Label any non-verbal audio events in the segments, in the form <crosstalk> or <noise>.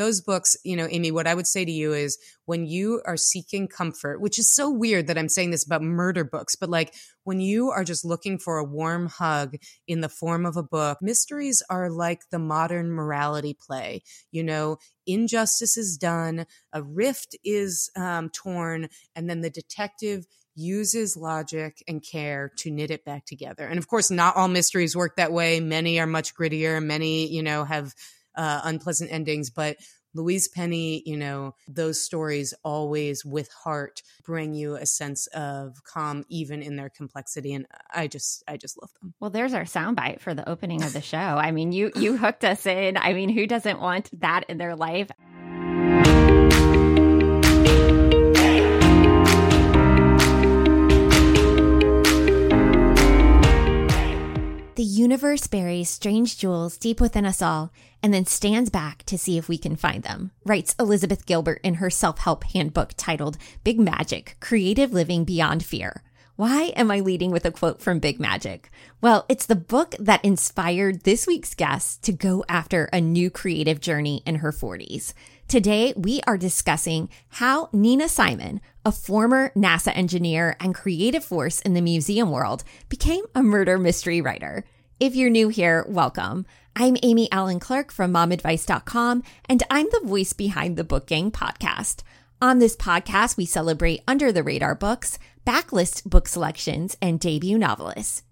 those books, you know, Amy, what I would say to you is when you are seeking comfort, which is so weird that I'm saying this about murder books, but like when you are just looking for a warm hug in the form of a book, mysteries are like the modern morality play. You know, injustice is done, a rift is um, torn, and then the detective uses logic and care to knit it back together. And of course, not all mysteries work that way. Many are much grittier. Many, you know, have uh, unpleasant endings, but Louise Penny, you know, those stories always with heart bring you a sense of calm even in their complexity and I just I just love them. Well, there's our soundbite for the opening of the show. I mean, you you hooked us in. I mean, who doesn't want that in their life? Universe buries strange jewels deep within us all and then stands back to see if we can find them, writes Elizabeth Gilbert in her self help handbook titled Big Magic Creative Living Beyond Fear. Why am I leading with a quote from Big Magic? Well, it's the book that inspired this week's guest to go after a new creative journey in her 40s. Today, we are discussing how Nina Simon, a former NASA engineer and creative force in the museum world, became a murder mystery writer. If you're new here, welcome. I'm Amy Allen Clark from momadvice.com, and I'm the voice behind the Book Gang podcast. On this podcast, we celebrate under the radar books, backlist book selections, and debut novelists.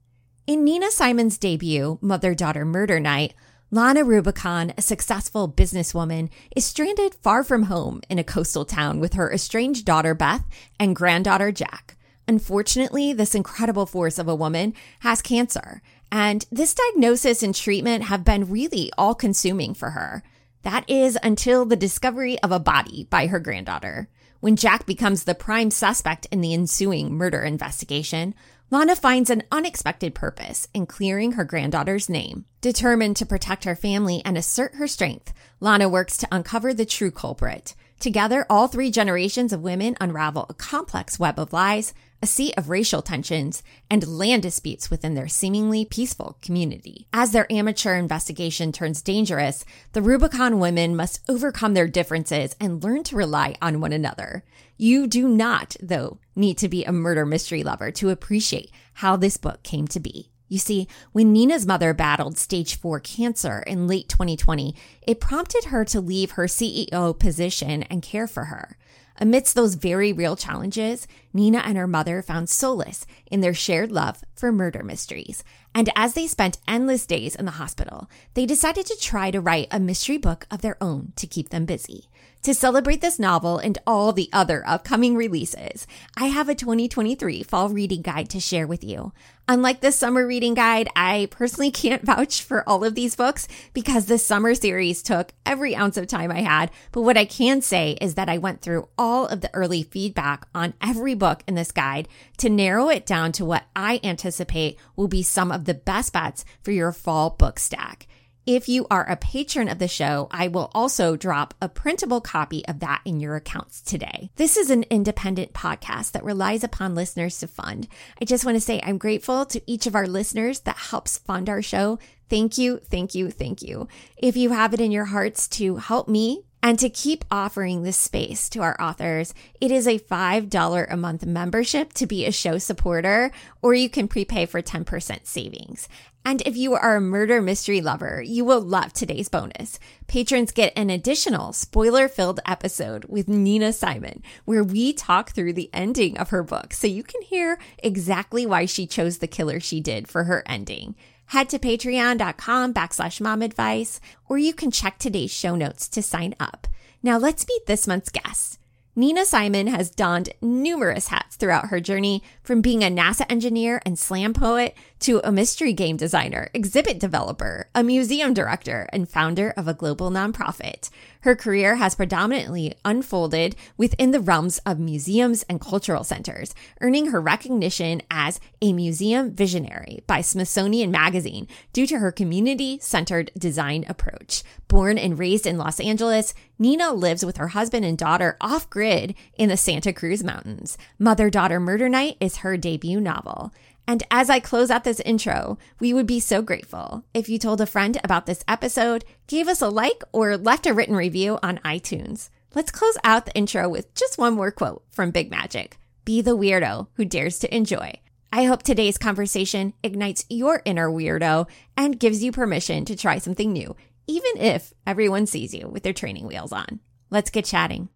In Nina Simon's debut, Mother Daughter Murder Night, Lana Rubicon, a successful businesswoman, is stranded far from home in a coastal town with her estranged daughter Beth and granddaughter Jack. Unfortunately, this incredible force of a woman has cancer, and this diagnosis and treatment have been really all consuming for her. That is until the discovery of a body by her granddaughter. When Jack becomes the prime suspect in the ensuing murder investigation, Lana finds an unexpected purpose in clearing her granddaughter's name. Determined to protect her family and assert her strength, Lana works to uncover the true culprit. Together, all three generations of women unravel a complex web of lies, a sea of racial tensions, and land disputes within their seemingly peaceful community. As their amateur investigation turns dangerous, the Rubicon women must overcome their differences and learn to rely on one another. You do not, though, need to be a murder mystery lover to appreciate how this book came to be. You see, when Nina's mother battled stage four cancer in late 2020, it prompted her to leave her CEO position and care for her. Amidst those very real challenges, Nina and her mother found solace in their shared love for murder mysteries. And as they spent endless days in the hospital, they decided to try to write a mystery book of their own to keep them busy. To celebrate this novel and all the other upcoming releases, I have a 2023 fall reading guide to share with you. Unlike the summer reading guide, I personally can't vouch for all of these books because the summer series took every ounce of time I had. But what I can say is that I went through all of the early feedback on every book in this guide to narrow it down to what I anticipate will be some of the best bets for your fall book stack. If you are a patron of the show, I will also drop a printable copy of that in your accounts today. This is an independent podcast that relies upon listeners to fund. I just want to say I'm grateful to each of our listeners that helps fund our show. Thank you, thank you, thank you. If you have it in your hearts to help me and to keep offering this space to our authors, it is a $5 a month membership to be a show supporter, or you can prepay for 10% savings. And if you are a murder mystery lover, you will love today's bonus. Patrons get an additional spoiler filled episode with Nina Simon, where we talk through the ending of her book so you can hear exactly why she chose the killer she did for her ending. Head to patreon.com backslash mom advice, or you can check today's show notes to sign up. Now let's meet this month's guest. Nina Simon has donned numerous hats throughout her journey, from being a NASA engineer and slam poet to a mystery game designer, exhibit developer, a museum director, and founder of a global nonprofit. Her career has predominantly unfolded within the realms of museums and cultural centers, earning her recognition as a museum visionary by Smithsonian Magazine due to her community centered design approach. Born and raised in Los Angeles, Nina lives with her husband and daughter off grid in the Santa Cruz Mountains. Mother Daughter Murder Night is her debut novel. And as I close out this intro, we would be so grateful if you told a friend about this episode, gave us a like, or left a written review on iTunes. Let's close out the intro with just one more quote from Big Magic Be the weirdo who dares to enjoy. I hope today's conversation ignites your inner weirdo and gives you permission to try something new, even if everyone sees you with their training wheels on. Let's get chatting.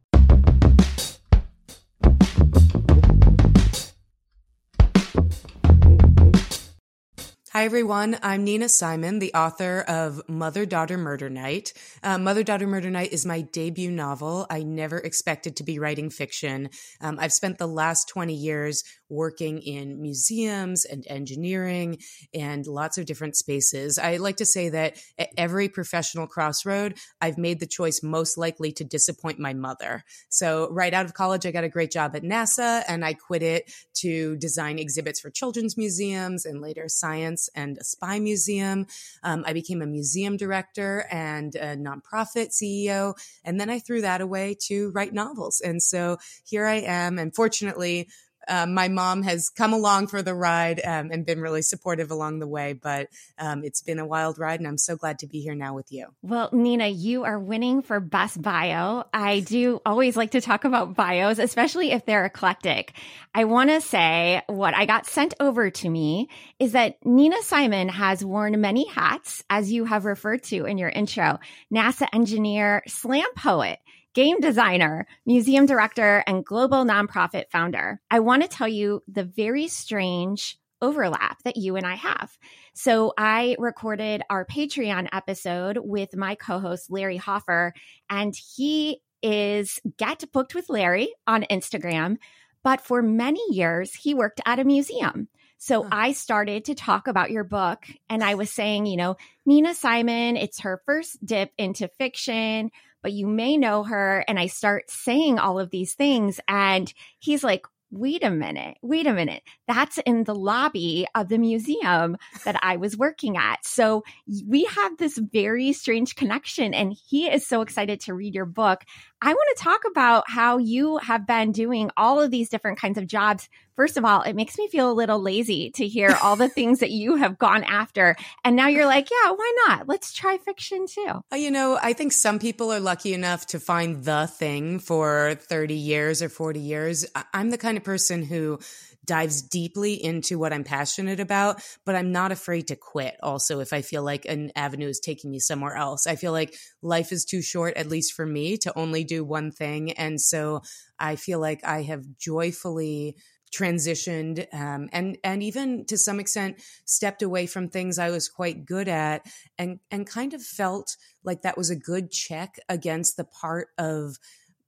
Hi, everyone. I'm Nina Simon, the author of Mother Daughter Murder Night. Uh, Mother Daughter Murder Night is my debut novel. I never expected to be writing fiction. Um, I've spent the last 20 years working in museums and engineering and lots of different spaces. I like to say that at every professional crossroad, I've made the choice most likely to disappoint my mother. So, right out of college, I got a great job at NASA and I quit it to design exhibits for children's museums and later science and a spy museum. Um, I became a museum director and a nonprofit CEO. And then I threw that away to write novels. And so here I am. And fortunately, um, my mom has come along for the ride um, and been really supportive along the way. But um, it's been a wild ride, and I'm so glad to be here now with you. Well, Nina, you are winning for best bio. I do always like to talk about bios, especially if they're eclectic. I want to say what I got sent over to me is that Nina Simon has worn many hats, as you have referred to in your intro NASA engineer, slam poet game designer, museum director, and global nonprofit founder. I want to tell you the very strange overlap that you and I have. So I recorded our Patreon episode with my co-host Larry Hoffer and he is Get Booked with Larry on Instagram, but for many years he worked at a museum. So I started to talk about your book and I was saying, you know, Nina Simon, it's her first dip into fiction but you may know her. And I start saying all of these things. And he's like, wait a minute, wait a minute. That's in the lobby of the museum that I was working at. So we have this very strange connection. And he is so excited to read your book. I want to talk about how you have been doing all of these different kinds of jobs. First of all, it makes me feel a little lazy to hear all the <laughs> things that you have gone after. And now you're like, yeah, why not? Let's try fiction too. You know, I think some people are lucky enough to find the thing for 30 years or 40 years. I'm the kind of person who dives deeply into what I'm passionate about, but I'm not afraid to quit also if I feel like an avenue is taking me somewhere else. I feel like life is too short, at least for me, to only do one thing. And so I feel like I have joyfully transitioned um, and and even to some extent stepped away from things I was quite good at and and kind of felt like that was a good check against the part of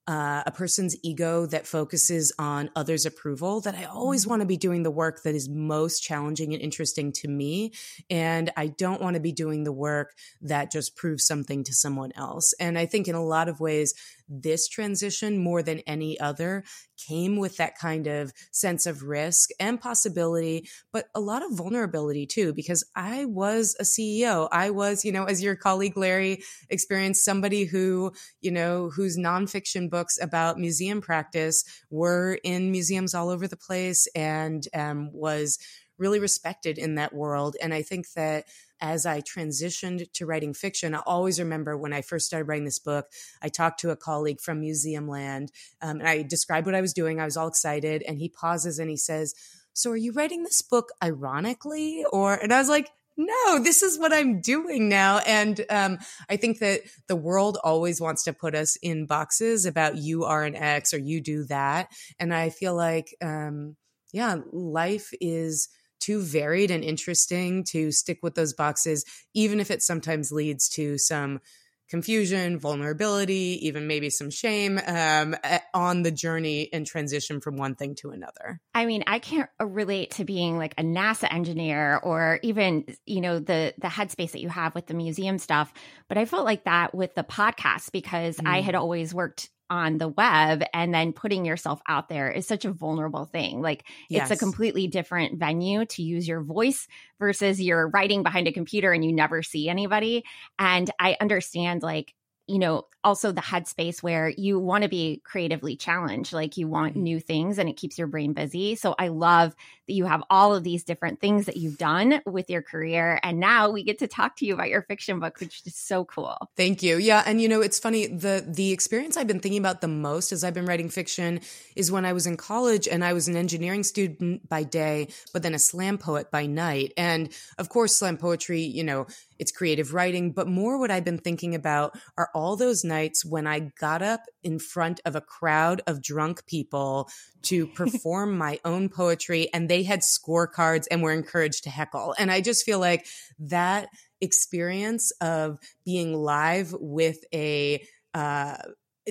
uh, a person's ego that focuses on others' approval, that I always mm-hmm. want to be doing the work that is most challenging and interesting to me. And I don't want to be doing the work that just proves something to someone else. And I think in a lot of ways, this transition more than any other came with that kind of sense of risk and possibility, but a lot of vulnerability too, because I was a CEO. I was, you know, as your colleague Larry experienced, somebody who, you know, whose nonfiction books about museum practice were in museums all over the place and um, was really respected in that world. And I think that as I transitioned to writing fiction, I always remember when I first started writing this book, I talked to a colleague from Museum Land um, and I described what I was doing. I was all excited. And he pauses and he says, So are you writing this book ironically? Or, and I was like, no, this is what I'm doing now. And um, I think that the world always wants to put us in boxes about you are an X or you do that. And I feel like, um, yeah, life is too varied and interesting to stick with those boxes, even if it sometimes leads to some confusion, vulnerability, even maybe some shame um, on the journey and transition from one thing to another. I mean, I can't relate to being like a NASA engineer or even you know the the headspace that you have with the museum stuff, but I felt like that with the podcast because mm. I had always worked on the web and then putting yourself out there is such a vulnerable thing. Like yes. it's a completely different venue to use your voice versus you're writing behind a computer and you never see anybody. And I understand like you know, also the headspace where you want to be creatively challenged. Like you want mm-hmm. new things and it keeps your brain busy. So I love that you have all of these different things that you've done with your career. And now we get to talk to you about your fiction book, which is so cool. Thank you. Yeah. And you know, it's funny, the the experience I've been thinking about the most as I've been writing fiction is when I was in college and I was an engineering student by day, but then a slam poet by night. And of course, slam poetry, you know, it's creative writing, but more what I've been thinking about are all those nights when I got up in front of a crowd of drunk people to <laughs> perform my own poetry and they had scorecards and were encouraged to heckle. And I just feel like that experience of being live with a uh,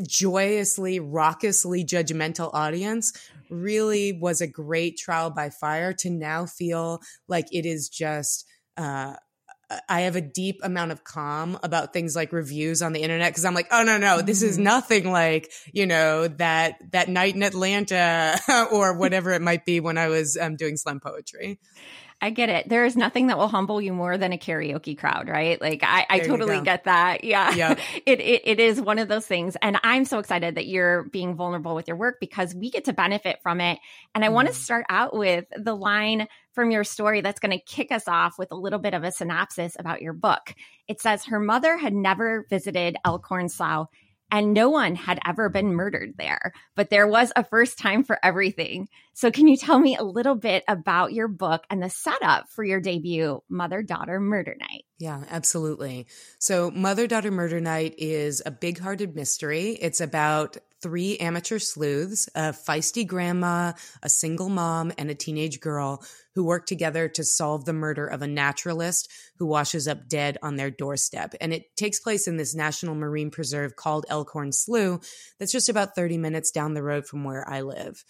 joyously, raucously judgmental audience really was a great trial by fire to now feel like it is just uh, I have a deep amount of calm about things like reviews on the internet because I'm like, oh no, no, this is mm-hmm. nothing like, you know, that that night in Atlanta <laughs> or whatever it might be when I was um, doing slam poetry. I get it. There is nothing that will humble you more than a karaoke crowd, right? Like I, I totally get that. Yeah. Yep. <laughs> it, it it is one of those things. And I'm so excited that you're being vulnerable with your work because we get to benefit from it. And I mm. want to start out with the line from your story that's going to kick us off with a little bit of a synopsis about your book. It says her mother had never visited Elkhorn Slough and no one had ever been murdered there. But there was a first time for everything. So, can you tell me a little bit about your book and the setup for your debut, Mother Daughter Murder Night? Yeah, absolutely. So, Mother Daughter Murder Night is a big hearted mystery. It's about three amateur sleuths, a feisty grandma, a single mom, and a teenage girl who work together to solve the murder of a naturalist who washes up dead on their doorstep. And it takes place in this national marine preserve called Elkhorn Slough that's just about 30 minutes down the road from where I live.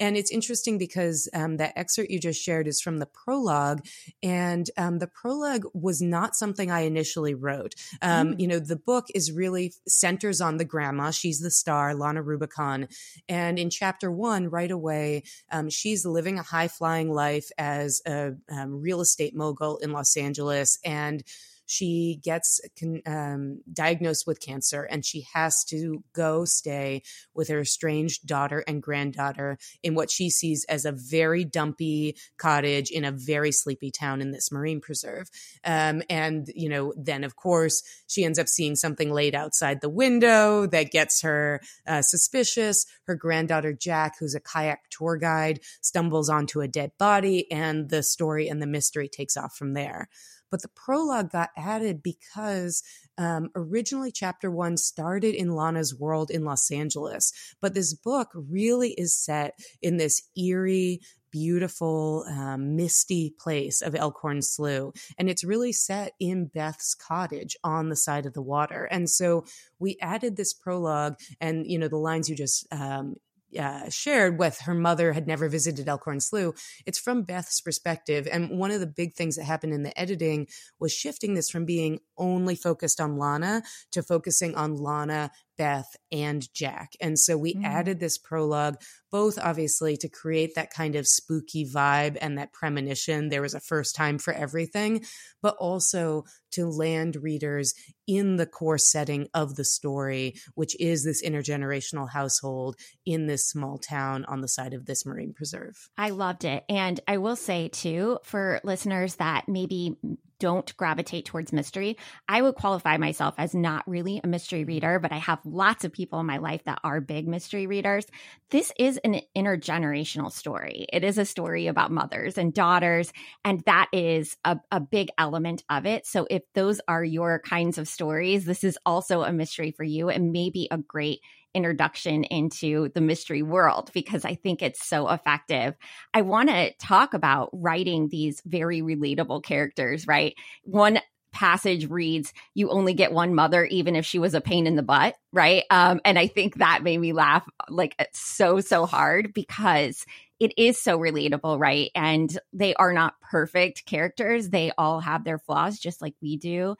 And it's interesting because um, that excerpt you just shared is from the prologue, and um, the prologue was not something I initially wrote. Um, mm. You know, the book is really centers on the grandma. She's the star, Lana Rubicon. And in chapter one, right away, um, she's living a high flying life as a um, real estate mogul in Los Angeles. And she gets um, diagnosed with cancer and she has to go stay with her estranged daughter and granddaughter in what she sees as a very dumpy cottage in a very sleepy town in this marine preserve. Um, and, you know, then of course she ends up seeing something laid outside the window that gets her uh, suspicious. Her granddaughter, Jack, who's a kayak tour guide, stumbles onto a dead body, and the story and the mystery takes off from there. But the prologue got added because um, originally chapter one started in Lana's world in Los Angeles, but this book really is set in this eerie, beautiful, um, misty place of Elkhorn Slough. And it's really set in Beth's cottage on the side of the water. And so we added this prologue and, you know, the lines you just um, uh, shared with her mother had never visited Elkhorn Slough. It's from Beth's perspective. And one of the big things that happened in the editing was shifting this from being only focused on Lana to focusing on Lana Beth and Jack. And so we mm. added this prologue, both obviously to create that kind of spooky vibe and that premonition. There was a first time for everything, but also to land readers in the core setting of the story, which is this intergenerational household in this small town on the side of this marine preserve. I loved it. And I will say, too, for listeners that maybe don't gravitate towards mystery. I would qualify myself as not really a mystery reader, but I have lots of people in my life that are big mystery readers. This is an intergenerational story. It is a story about mothers and daughters, and that is a, a big element of it. So if those are your kinds of stories, this is also a mystery for you and maybe a great introduction into the mystery world because I think it's so effective. I want to talk about writing these very relatable characters, right? One passage reads, You only get one mother, even if she was a pain in the butt, right? Um, and I think that made me laugh like so, so hard because it is so relatable, right? And they are not perfect characters. They all have their flaws, just like we do.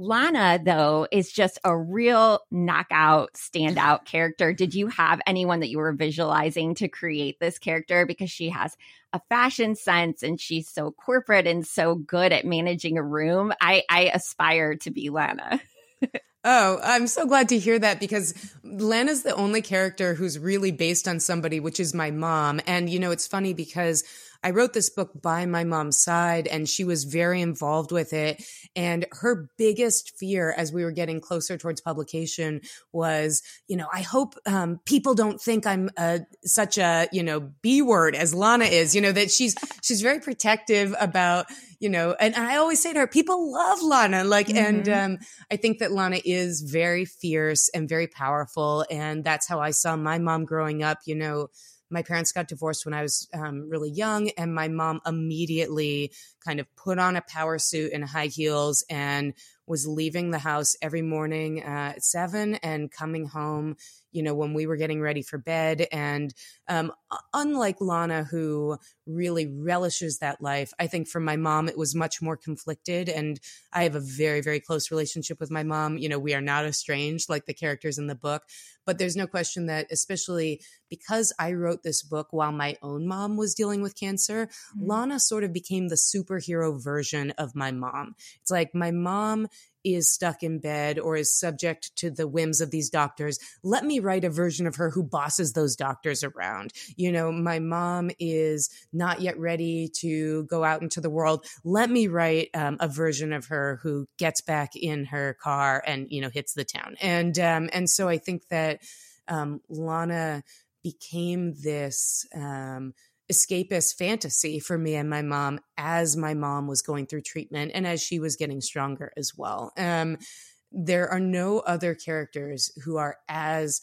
Lana, though, is just a real knockout, standout character. Did you have anyone that you were visualizing to create this character? Because she has a fashion sense and she's so corporate and so good at managing a room. I, I aspire to be Lana. <laughs> Oh, I'm so glad to hear that because Lana's the only character who's really based on somebody, which is my mom. And, you know, it's funny because I wrote this book by my mom's side and she was very involved with it. And her biggest fear as we were getting closer towards publication was, you know, I hope um, people don't think I'm uh, such a, you know, B word as Lana is, you know, that she's, <laughs> she's very protective about, you know, and I always say to her, people love Lana. Like, mm-hmm. and um, I think that Lana is very fierce and very powerful. And that's how I saw my mom growing up, you know my parents got divorced when I was um, really young, and my mom immediately kind of put on a power suit and high heels and was leaving the house every morning uh, at seven and coming home, you know, when we were getting ready for bed. And um, unlike Lana, who really relishes that life, I think for my mom, it was much more conflicted. And I have a very, very close relationship with my mom. You know, we are not estranged like the characters in the book, but there's no question that, especially because I wrote this book while my own mom was dealing with cancer, mm-hmm. Lana sort of became the superhero version of my mom. It's like my mom is stuck in bed or is subject to the whims of these doctors. Let me write a version of her who bosses those doctors around. You know, my mom is not yet ready to go out into the world. Let me write um, a version of her who gets back in her car and, you know, hits the town. And, um, and so I think that um, Lana became this, um, escapist fantasy for me and my mom as my mom was going through treatment and as she was getting stronger as well. Um, there are no other characters who are as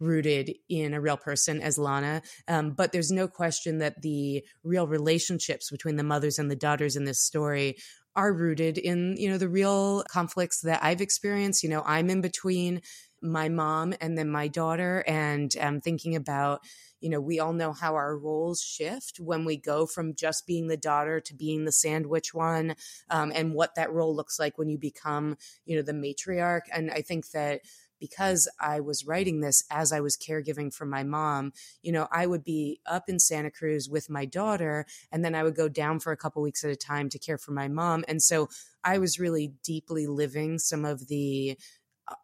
rooted in a real person as Lana. Um, but there's no question that the real relationships between the mothers and the daughters in this story are rooted in, you know, the real conflicts that I've experienced. You know, I'm in between my mom and then my daughter and um, thinking about you know, we all know how our roles shift when we go from just being the daughter to being the sandwich one, um, and what that role looks like when you become, you know, the matriarch. And I think that because I was writing this as I was caregiving for my mom, you know, I would be up in Santa Cruz with my daughter, and then I would go down for a couple weeks at a time to care for my mom. And so I was really deeply living some of the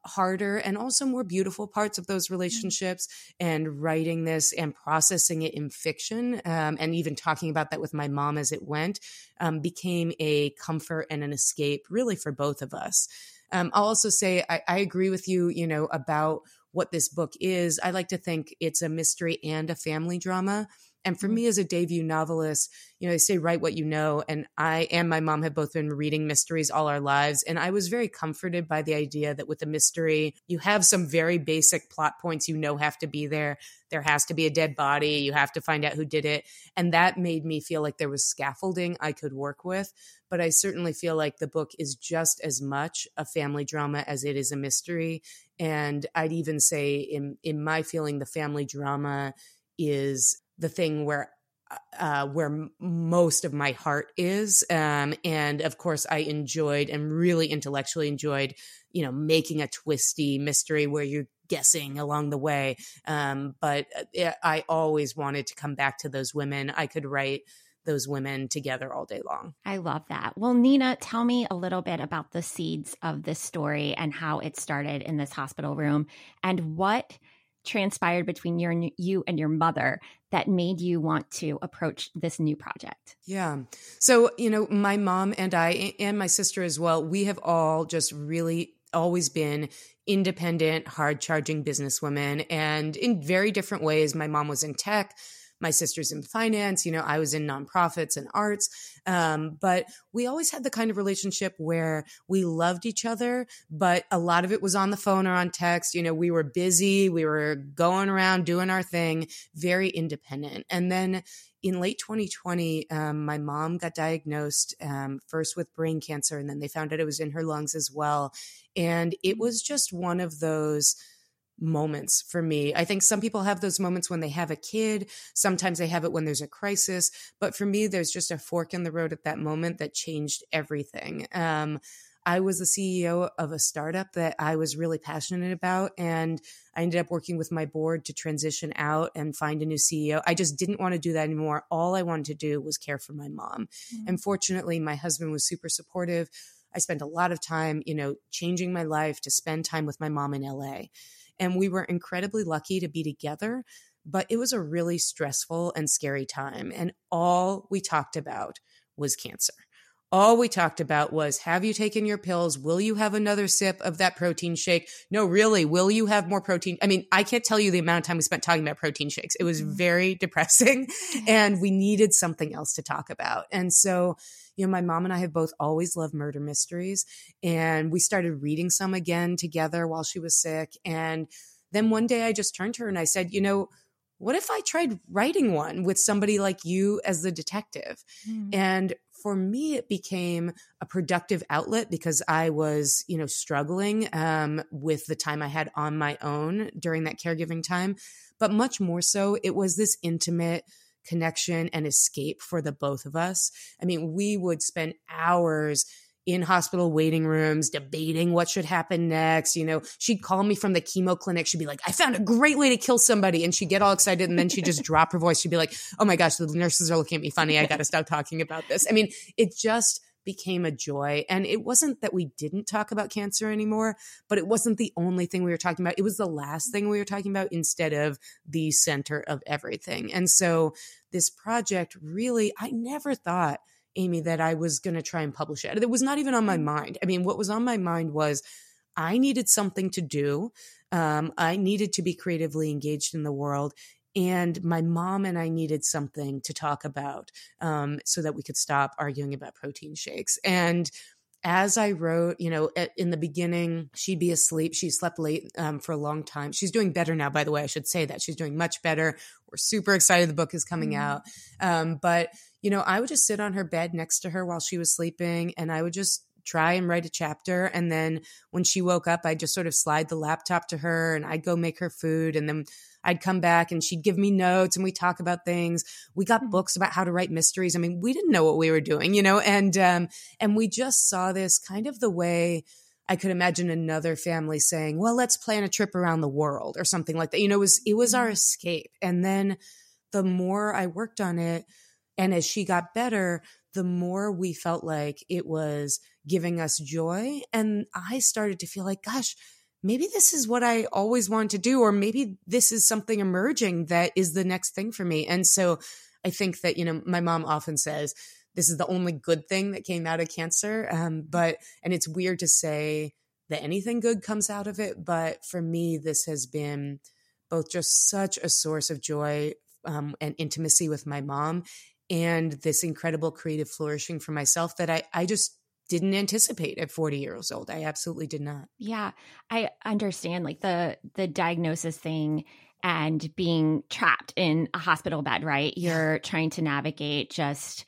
harder and also more beautiful parts of those mm. relationships and writing this and processing it in fiction um, and even talking about that with my mom as it went um, became a comfort and an escape really for both of us. Um, i'll also say I, I agree with you you know about what this book is. I like to think it's a mystery and a family drama and for mm-hmm. me as a debut novelist, you know, they say write what you know. And I and my mom have both been reading mysteries all our lives. And I was very comforted by the idea that with a mystery, you have some very basic plot points you know have to be there. There has to be a dead body. You have to find out who did it. And that made me feel like there was scaffolding I could work with. But I certainly feel like the book is just as much a family drama as it is a mystery. And I'd even say in in my feeling, the family drama is the thing where uh, where most of my heart is. Um, and of course, I enjoyed and really intellectually enjoyed, you know, making a twisty mystery where you're guessing along the way. Um, but uh, I always wanted to come back to those women. I could write those women together all day long. I love that. Well, Nina, tell me a little bit about the seeds of this story and how it started in this hospital room and what transpired between your you and your mother that made you want to approach this new project? Yeah. So, you know, my mom and I and my sister as well, we have all just really always been independent, hard charging businesswomen and in very different ways. My mom was in tech my sister's in finance you know i was in nonprofits and arts um, but we always had the kind of relationship where we loved each other but a lot of it was on the phone or on text you know we were busy we were going around doing our thing very independent. And then in late 2020 um, my mom got diagnosed um, first with brain cancer and then they found out it was in her lungs as well. And it was just one of those moments for me. I think some people have those moments when they have a kid. Sometimes they have it when there's a crisis. But for me, there's just a fork in the road at that moment that changed everything. Um, I was the CEO of a startup that I was really passionate about. And I ended up working with my board to transition out and find a new CEO. I just didn't want to do that anymore. All I wanted to do was care for my mom. Mm-hmm. And fortunately, my husband was super supportive. I spent a lot of time, you know, changing my life to spend time with my mom in LA. And we were incredibly lucky to be together, but it was a really stressful and scary time. And all we talked about was cancer. All we talked about was have you taken your pills? Will you have another sip of that protein shake? No, really, will you have more protein? I mean, I can't tell you the amount of time we spent talking about protein shakes. It was mm-hmm. very <laughs> depressing and we needed something else to talk about. And so, you know, my mom and I have both always loved murder mysteries and we started reading some again together while she was sick. And then one day I just turned to her and I said, you know, what if I tried writing one with somebody like you as the detective? Mm. And for me, it became a productive outlet because I was, you know, struggling um, with the time I had on my own during that caregiving time. But much more so, it was this intimate connection and escape for the both of us. I mean, we would spend hours in hospital waiting rooms debating what should happen next. You know, she'd call me from the chemo clinic. She'd be like, I found a great way to kill somebody. And she'd get all excited and then she'd just <laughs> drop her voice. She'd be like, Oh my gosh, the nurses are looking at me funny. I got to stop talking about this. I mean, it just became a joy. And it wasn't that we didn't talk about cancer anymore, but it wasn't the only thing we were talking about. It was the last thing we were talking about instead of the center of everything. And so this project really, I never thought Amy, that I was going to try and publish it. It was not even on my mm. mind. I mean, what was on my mind was I needed something to do. Um, I needed to be creatively engaged in the world. And my mom and I needed something to talk about um, so that we could stop arguing about protein shakes. And as I wrote, you know, at, in the beginning, she'd be asleep. She slept late um, for a long time. She's doing better now, by the way. I should say that she's doing much better. We're super excited the book is coming mm-hmm. out. Um, but you know, I would just sit on her bed next to her while she was sleeping and I would just try and write a chapter. And then when she woke up, I'd just sort of slide the laptop to her and I'd go make her food. And then I'd come back and she'd give me notes and we talk about things. We got mm-hmm. books about how to write mysteries. I mean, we didn't know what we were doing, you know, and, um, and we just saw this kind of the way I could imagine another family saying, well, let's plan a trip around the world or something like that. You know, it was, it was our mm-hmm. escape. And then the more I worked on it, and as she got better, the more we felt like it was giving us joy. And I started to feel like, gosh, maybe this is what I always wanted to do, or maybe this is something emerging that is the next thing for me. And so I think that, you know, my mom often says, this is the only good thing that came out of cancer. Um, but, and it's weird to say that anything good comes out of it. But for me, this has been both just such a source of joy um, and intimacy with my mom and this incredible creative flourishing for myself that I, I just didn't anticipate at 40 years old. I absolutely did not. Yeah. I understand like the the diagnosis thing and being trapped in a hospital bed, right? You're trying to navigate just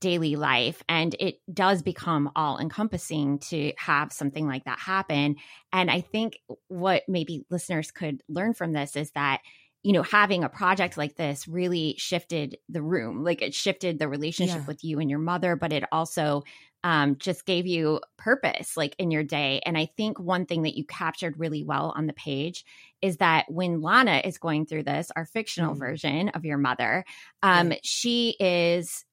daily life and it does become all encompassing to have something like that happen. And I think what maybe listeners could learn from this is that you know, having a project like this really shifted the room. Like it shifted the relationship yeah. with you and your mother, but it also um, just gave you purpose, like in your day. And I think one thing that you captured really well on the page is that when Lana is going through this, our fictional mm. version of your mother, um, she is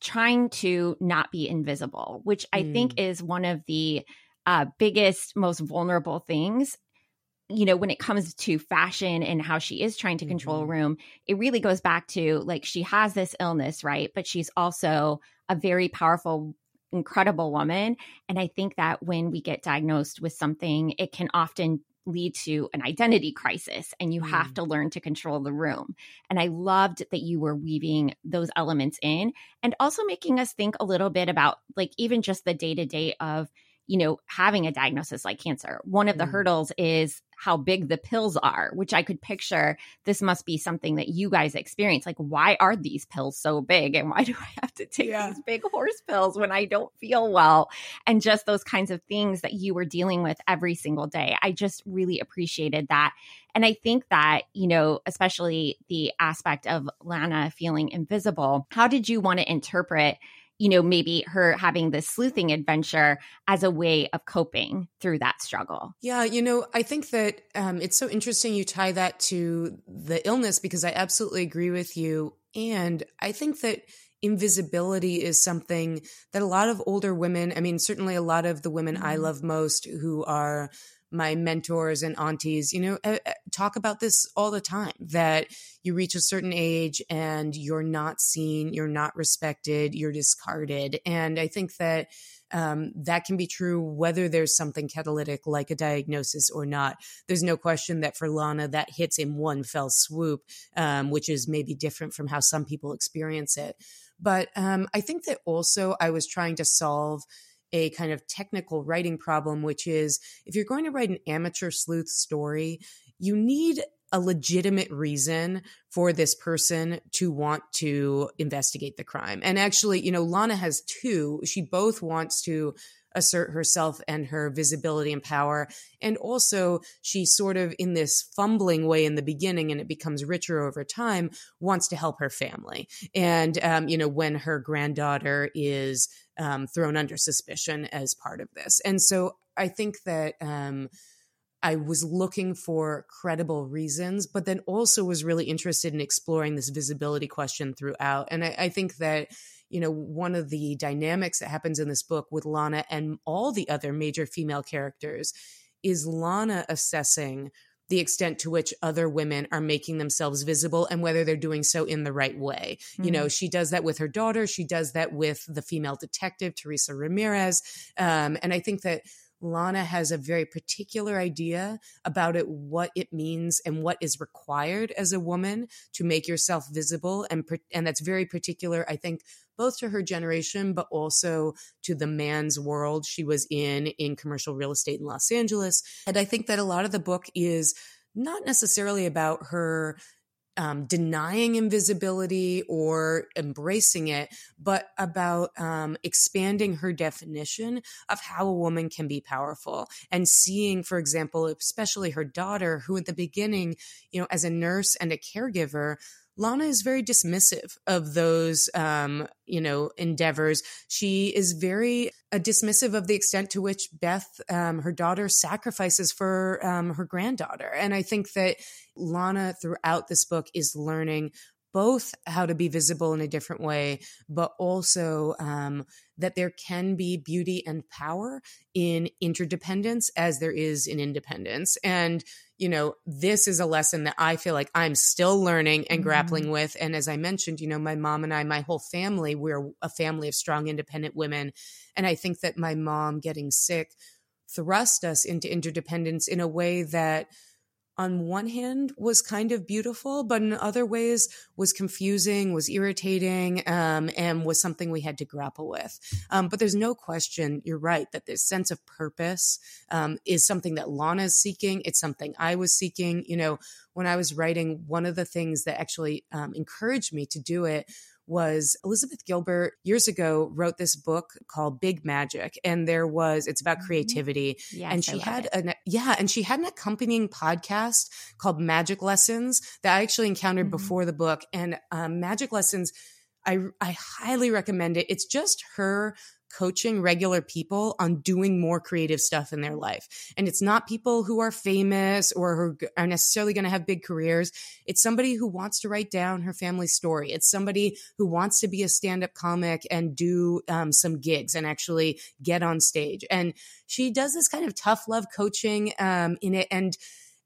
trying to not be invisible, which I think mm. is one of the uh, biggest, most vulnerable things you know, when it comes to fashion and how she is trying to control mm-hmm. a room, it really goes back to like she has this illness, right? But she's also a very powerful, incredible woman. And I think that when we get diagnosed with something, it can often lead to an identity crisis and you mm. have to learn to control the room. And I loved that you were weaving those elements in and also making us think a little bit about like even just the day to day of you know, having a diagnosis like cancer. One of the mm. hurdles is how big the pills are, which I could picture this must be something that you guys experience. Like, why are these pills so big? And why <laughs> do I have to take yeah. these big horse pills when I don't feel well? And just those kinds of things that you were dealing with every single day. I just really appreciated that. And I think that, you know, especially the aspect of Lana feeling invisible, how did you want to interpret? You know, maybe her having this sleuthing adventure as a way of coping through that struggle. Yeah, you know, I think that um, it's so interesting you tie that to the illness because I absolutely agree with you. And I think that invisibility is something that a lot of older women, I mean, certainly a lot of the women I Mhm. love most who are my mentors and aunties, you know, uh, uh, talk about this all the time that you reach a certain age and you're not seen, you're not respected, you're discarded. And I think that um, that can be true whether there's something catalytic like a diagnosis or not. There's no question that for Lana, that hits in one fell swoop, um, which is maybe different from how some people experience it. But um, I think that also I was trying to solve a kind of technical writing problem, which is if you're going to write an amateur sleuth story, you need a legitimate reason for this person to want to investigate the crime. And actually, you know, Lana has two. She both wants to assert herself and her visibility and power. And also, she sort of, in this fumbling way in the beginning, and it becomes richer over time, wants to help her family. And, um, you know, when her granddaughter is um, thrown under suspicion as part of this. And so I think that. Um, I was looking for credible reasons, but then also was really interested in exploring this visibility question throughout. And I, I, think that, you know, one of the dynamics that happens in this book with Lana and all the other major female characters is Lana assessing the extent to which other women are making themselves visible and whether they're doing so in the right way. Mm-hmm. You know, she does that with her daughter, she does that with the female detective, Teresa Ramirez. Um, and I think that Lana has a very particular idea about it, what it means and what is required as a woman to make yourself visible. And, and that's very particular, I think, both to her generation, but also to the man's world she was in, in commercial real estate in Los Angeles. And I think that a lot of the book is not necessarily about her um, denying invisibility or embracing it, but about um, expanding her definition of how a woman can be powerful and seeing, for example, especially her daughter, who at the beginning, you know, as a nurse and a caregiver, Lana is very dismissive of those, um, you know, endeavors. She is very uh, dismissive of the extent to which Beth, um, her daughter, sacrifices for um, her granddaughter. And I think that Lana, throughout this book, is learning both how to be visible in a different way, but also um, that there can be beauty and power in interdependence as there is in independence. And, you know, this is a lesson that I feel like I'm still learning and mm-hmm. grappling with. And as I mentioned, you know, my mom and I, my whole family, we're a family of strong, independent women. And I think that my mom getting sick thrust us into interdependence in a way that on one hand was kind of beautiful, but in other ways was confusing, was irritating, um, and was something we had to grapple with. Um, but there's no question, you're right, that this sense of purpose um, is something that Lana is seeking. It's something I was seeking. You know, when I was writing, one of the things that actually um, encouraged me to do it was Elizabeth Gilbert years ago wrote this book called Big Magic. And there was, it's about mm-hmm. creativity. Yes, and she had an, yeah, and she had an accompanying podcast called Magic Lessons that I actually encountered mm-hmm. before the book. And um, Magic Lessons, I, I highly recommend it. It's just her coaching regular people on doing more creative stuff in their life. And it's not people who are famous or who are necessarily going to have big careers. It's somebody who wants to write down her family story. It's somebody who wants to be a stand up comic and do um, some gigs and actually get on stage. And she does this kind of tough love coaching um, in it. And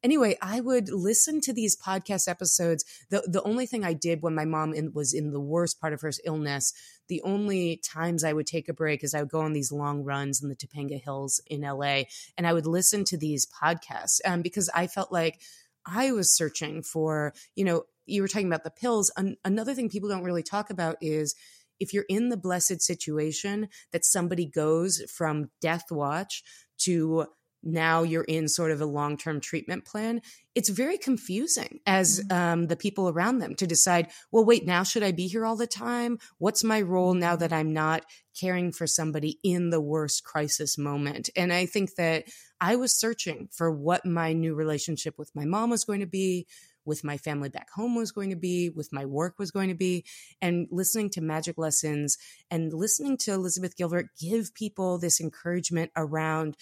anyway, I would listen to these podcast episodes. The the only thing I did when my mom in, was in the worst part of her illness, the only times I would take a break is I would go on these long runs in the Topanga Hills in LA, and I would listen to these podcasts um, because I felt like I was searching for, you know, you were talking about the pills. An- another thing people don't really talk about is if you're in the blessed situation that somebody goes from death watch to now you're in sort of a long term treatment plan, it's very confusing as mm-hmm. um, the people around them to decide, well, wait, now should I be here all the time? What's my role now that I'm not caring for somebody in the worst crisis moment? And I think that I was searching for what my new relationship with my mom was going to be. With my family back home was going to be, with my work was going to be, and listening to magic lessons and listening to Elizabeth Gilbert give people this encouragement around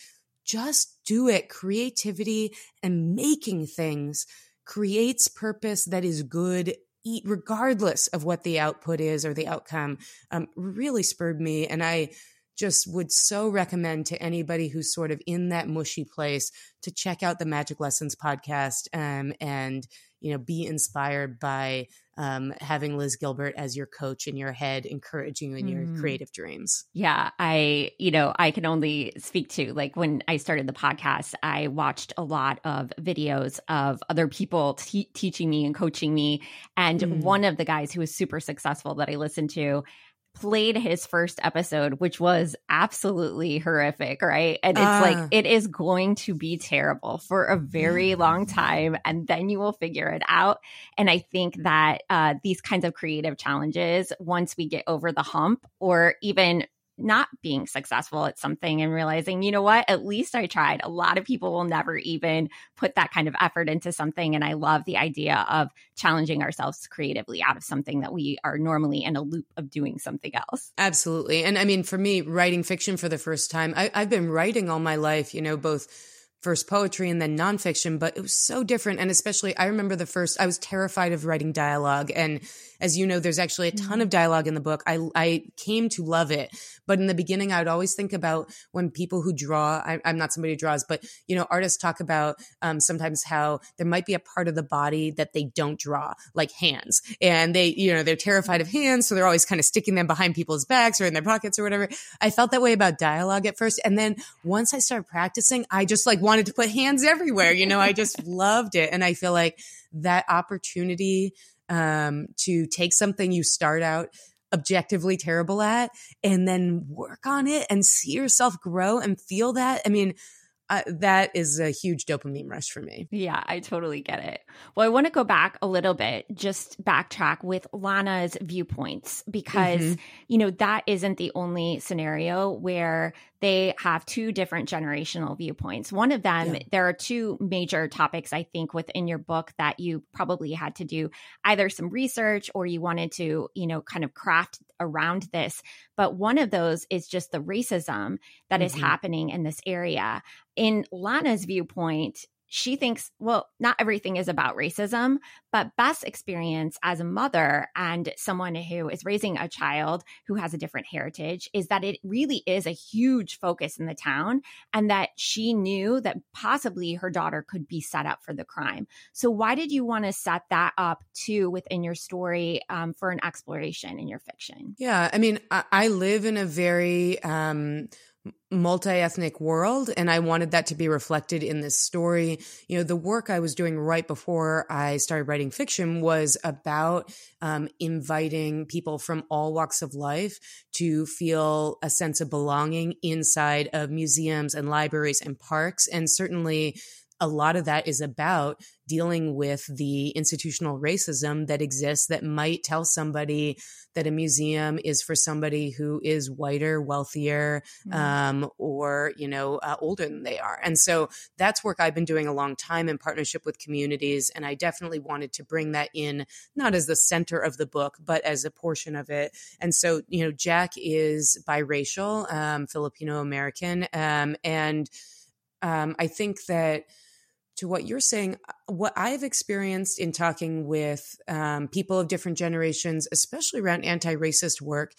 just do it. Creativity and making things creates purpose that is good regardless of what the output is or the outcome um, really spurred me and i just would so recommend to anybody who's sort of in that mushy place to check out the magic lessons podcast um, and you know be inspired by um, having liz gilbert as your coach in your head encouraging you in your mm. creative dreams yeah i you know i can only speak to like when i started the podcast i watched a lot of videos of other people te- teaching me and coaching me and mm. one of the guys who was super successful that i listened to played his first episode, which was absolutely horrific, right? And it's uh. like, ah. it is going to be terrible for a very long time. And then you will figure it out. And I think that uh, these kinds of creative challenges, once we get over the hump, or even not being successful at something and realizing, you know what, at least I tried. A lot of people will never even put that kind of effort into something. And I love the idea of challenging ourselves creatively out of something that we are normally in a loop of doing something else. Absolutely. And I mean, for me, writing fiction for the first time, I, I've been writing all my life, you know, both first poetry and then nonfiction, but it was so different. And especially, I remember the first, I was terrified of writing dialogue. And as you know, there's actually a ton mm-hmm. of dialogue in the book. I, I came to love it. But in the beginning, I would always think about when people who draw, I, am not somebody who draws, but, you know, artists talk about um, sometimes how there might be a part of the body that they don't draw, like hands. And they, you know, they're terrified of hands. So they're always kind of sticking them behind people's backs or in their pockets or whatever. I felt that way about dialogue at first. And then once I started practicing, I just like wanted to put hands everywhere. You know, I just <laughs> loved it. And I feel like that opportunity um, to take something you start out objectively terrible at and then work on it and see yourself grow and feel that. I mean, uh, that is a huge dopamine rush for me. Yeah, I totally get it. Well, I want to go back a little bit, just backtrack with Lana's viewpoints, because, mm-hmm. you know, that isn't the only scenario where they have two different generational viewpoints. One of them, yeah. there are two major topics, I think, within your book that you probably had to do either some research or you wanted to, you know, kind of craft around this. But one of those is just the racism that mm-hmm. is happening in this area. In Lana's viewpoint, she thinks, well, not everything is about racism, but Beth's experience as a mother and someone who is raising a child who has a different heritage is that it really is a huge focus in the town and that she knew that possibly her daughter could be set up for the crime. So, why did you want to set that up too within your story um, for an exploration in your fiction? Yeah, I mean, I, I live in a very, um, multi-ethnic world and i wanted that to be reflected in this story. You know the work i was doing right before i started writing fiction was about um, inviting people from all walks of life to feel a sense of belonging inside of museums and libraries and parks and certainly a lot of that is about dealing with the institutional racism that exists that might tell somebody that a museum is for somebody who is whiter, wealthier, mm-hmm. um, or you know uh, older than they are. And so that's work I've been doing a long time in partnership with communities, and I definitely wanted to bring that in, not as the center of the book, but as a portion of it. And so you know, Jack is biracial, um, Filipino American, um, and um, I think that to what you're saying, uh, what I've experienced in talking with um, people of different generations, especially around anti racist work,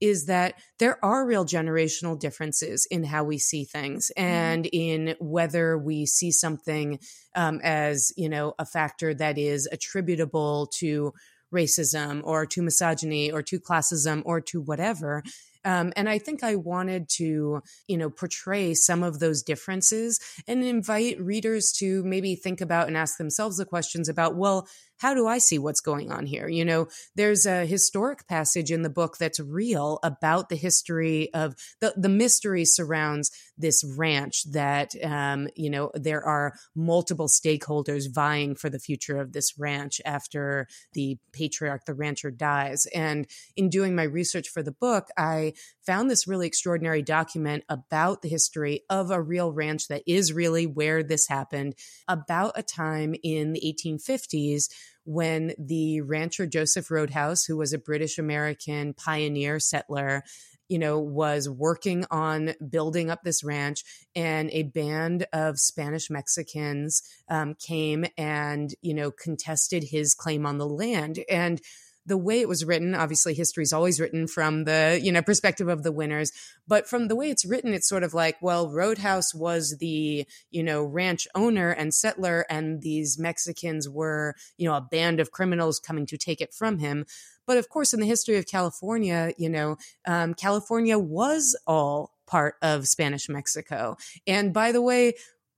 is that there are real generational differences in how we see things mm-hmm. and in whether we see something um, as, you know, a factor that is attributable to racism or to misogyny or to classism or to whatever um, and I think I wanted to, you know, portray some of those differences and invite readers to maybe think about and ask themselves the questions about, well, how do I see what's going on here? You know, there's a historic passage in the book that's real about the history of the, the mystery surrounds this ranch that, um, you know, there are multiple stakeholders vying for the future of this ranch after the patriarch, the rancher dies. And in doing my research for the book, I found this really extraordinary document about the history of a real ranch that is really where this happened about a time in the 1850s when the rancher Joseph Roadhouse, who was a British American pioneer settler, you know, was working on building up this ranch, and a band of Spanish Mexicans um, came and, you know, contested his claim on the land. And the way it was written, obviously history is always written from the, you know, perspective of the winners, but from the way it's written, it's sort of like, well, Roadhouse was the, you know, ranch owner and settler, and these Mexicans were, you know, a band of criminals coming to take it from him. But of course, in the history of California, you know, um, California was all part of Spanish Mexico. And by the way,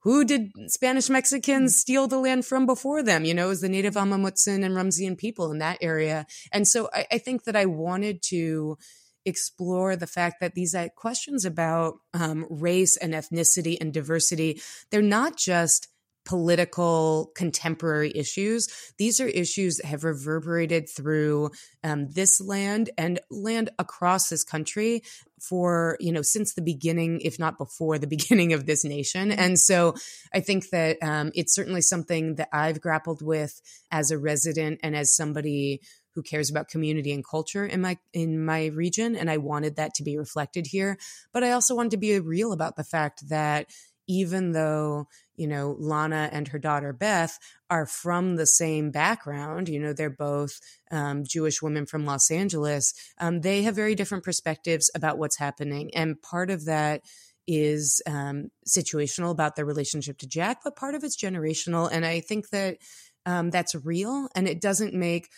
who did Spanish Mexicans mm. steal the land from before them? You know, it was the native Amah Mutsun and Rumsian people in that area. And so I, I think that I wanted to explore the fact that these uh, questions about um, race and ethnicity and diversity, they're not just political contemporary issues. These are issues that have reverberated through um, this land and land across this country for you know since the beginning if not before the <laughs> beginning of this nation. And so i think that um, it's certainly something that i've grappled with as a resident and as somebody who cares about community and culture in my in my region and i wanted that to be reflected here. But i also wanted to be real about the fact that even though you know, Lana and her daughter Beth are from the same background. You know, they're both um, Jewish women from Los Angeles. Um, they have very different perspectives about what's happening. And part of that is um, situational about their relationship to Jack, but part of it's generational. And I think that um, that's real and it doesn't make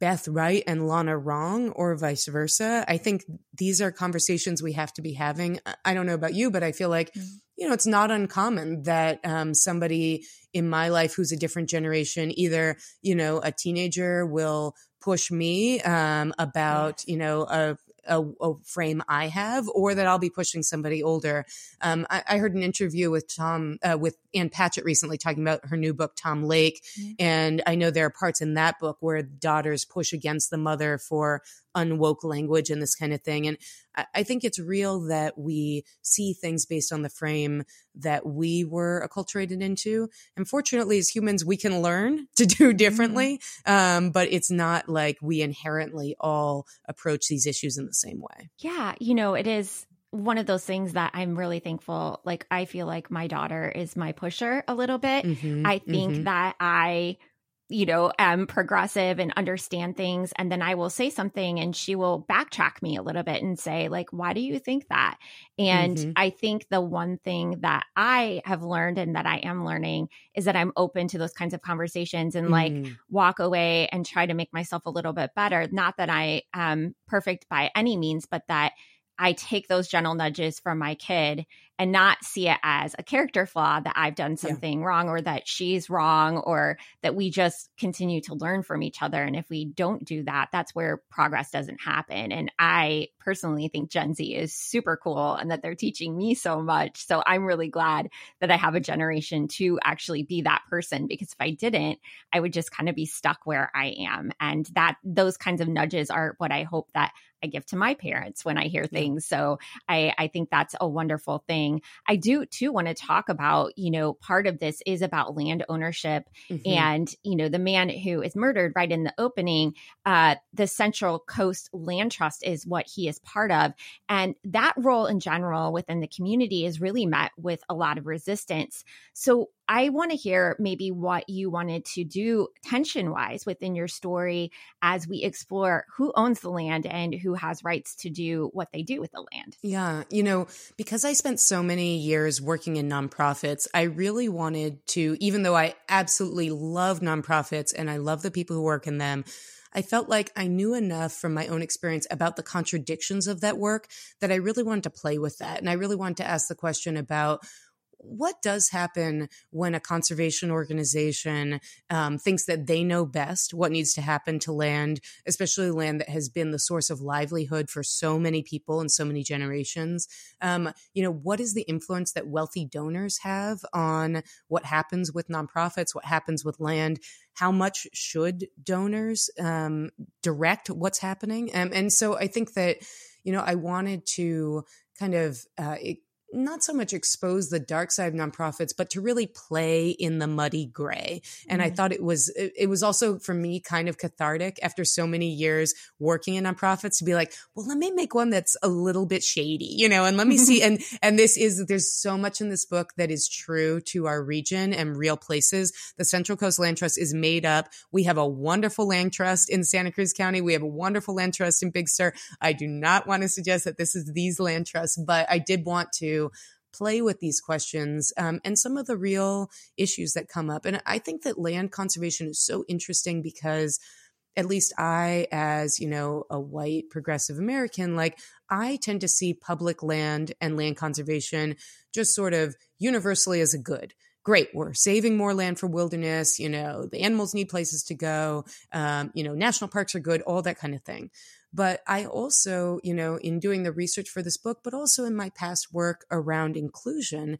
Beth right and Lana wrong or vice versa. I think these are conversations we have to be having. I don't know about you, but I feel like, mm-hmm. you know, it's not uncommon that um, somebody in my life who's a different generation, either, you know, a teenager will push me um, about, you know, a a, a, frame I have, or that I'll be pushing somebody older. Um, I, I, heard an interview with Tom uh, with Ann Patchett recently talking about her new book Tom Lake, mm-hmm. and I know there are parts in that book where daughters push against the mother for unwoke language and this kind of thing. And I, I think it's real that we see things based on the frame that we were acculturated into. And fortunately, as humans, we can learn <laughs> to do mm-hmm. differently. Um, but it's not like we inherently all approach these issues in the same way. Yeah. You know, it is one of those things that I'm really thankful. Like, I feel like my daughter is my pusher a little bit. Mm-hmm, I think mm-hmm. that I you know, am progressive and understand things. And then I will say something and she will backtrack me a little bit and say, like, why do you think that? And mm-hmm. I think the one thing that I have learned and that I am learning is that I'm open to those kinds of conversations and mm. like walk away and try to make myself a little bit better. Not that I am perfect by any means, but that I take those gentle nudges from my kid and not see it as a character flaw that I've done something yeah. wrong or that she's wrong or that we just continue to learn from each other. And if we don't do that, that's where progress doesn't happen. And I personally think Gen Z is super cool and that they're teaching me so much. So I'm really glad that I have a generation to actually be that person because if I didn't, I would just kind of be stuck where I am. And that those kinds of nudges are what I hope that I give to my parents when I hear things. So I, I think that's a wonderful thing. I do too want to talk about, you know, part of this is about land ownership mm-hmm. and, you know, the man who is murdered right in the opening, uh, the Central Coast Land Trust is what he is part of. And that role in general within the community is really met with a lot of resistance. So I want to hear maybe what you wanted to do tension wise within your story as we explore who owns the land and who has rights to do what they do with the land. Yeah. You know, because I spent so many years working in nonprofits, I really wanted to, even though I absolutely love nonprofits and I love the people who work in them, I felt like I knew enough from my own experience about the contradictions of that work that I really wanted to play with that. And I really wanted to ask the question about what does happen when a conservation organization um, thinks that they know best what needs to happen to land, especially land that has been the source of livelihood for so many people and so many generations? Um, you know, what is the influence that wealthy donors have on what happens with nonprofits, what happens with land? How much should donors um, direct what's happening? Um, and so I think that, you know, I wanted to kind of uh, not so much expose the dark side of nonprofits, but to really play in the muddy gray. And mm-hmm. I thought it was, it, it, was also for me kind of cathartic after so many years working in nonprofits to be like, well, let me make one that's a little bit shady, you know, and let me see. <laughs> And, and this is, there's so much in this book that is true to our region and real places. The Central Coast Land Trust is made up. We have a wonderful land trust in Santa Cruz County. We have a wonderful land trust in Big Sur. I do not want to suggest that this is these land trusts, but I did want to play with these questions um, and some of the real issues that come up. And I think that land conservation is so interesting because at least I, as you know, a white progressive American, like I tend to see public land and land conservation just sort of universally as a good great we're saving more land for wilderness you know the animals need places to go um, you know national parks are good all that kind of thing but I also, you know, in doing the research for this book, but also in my past work around inclusion,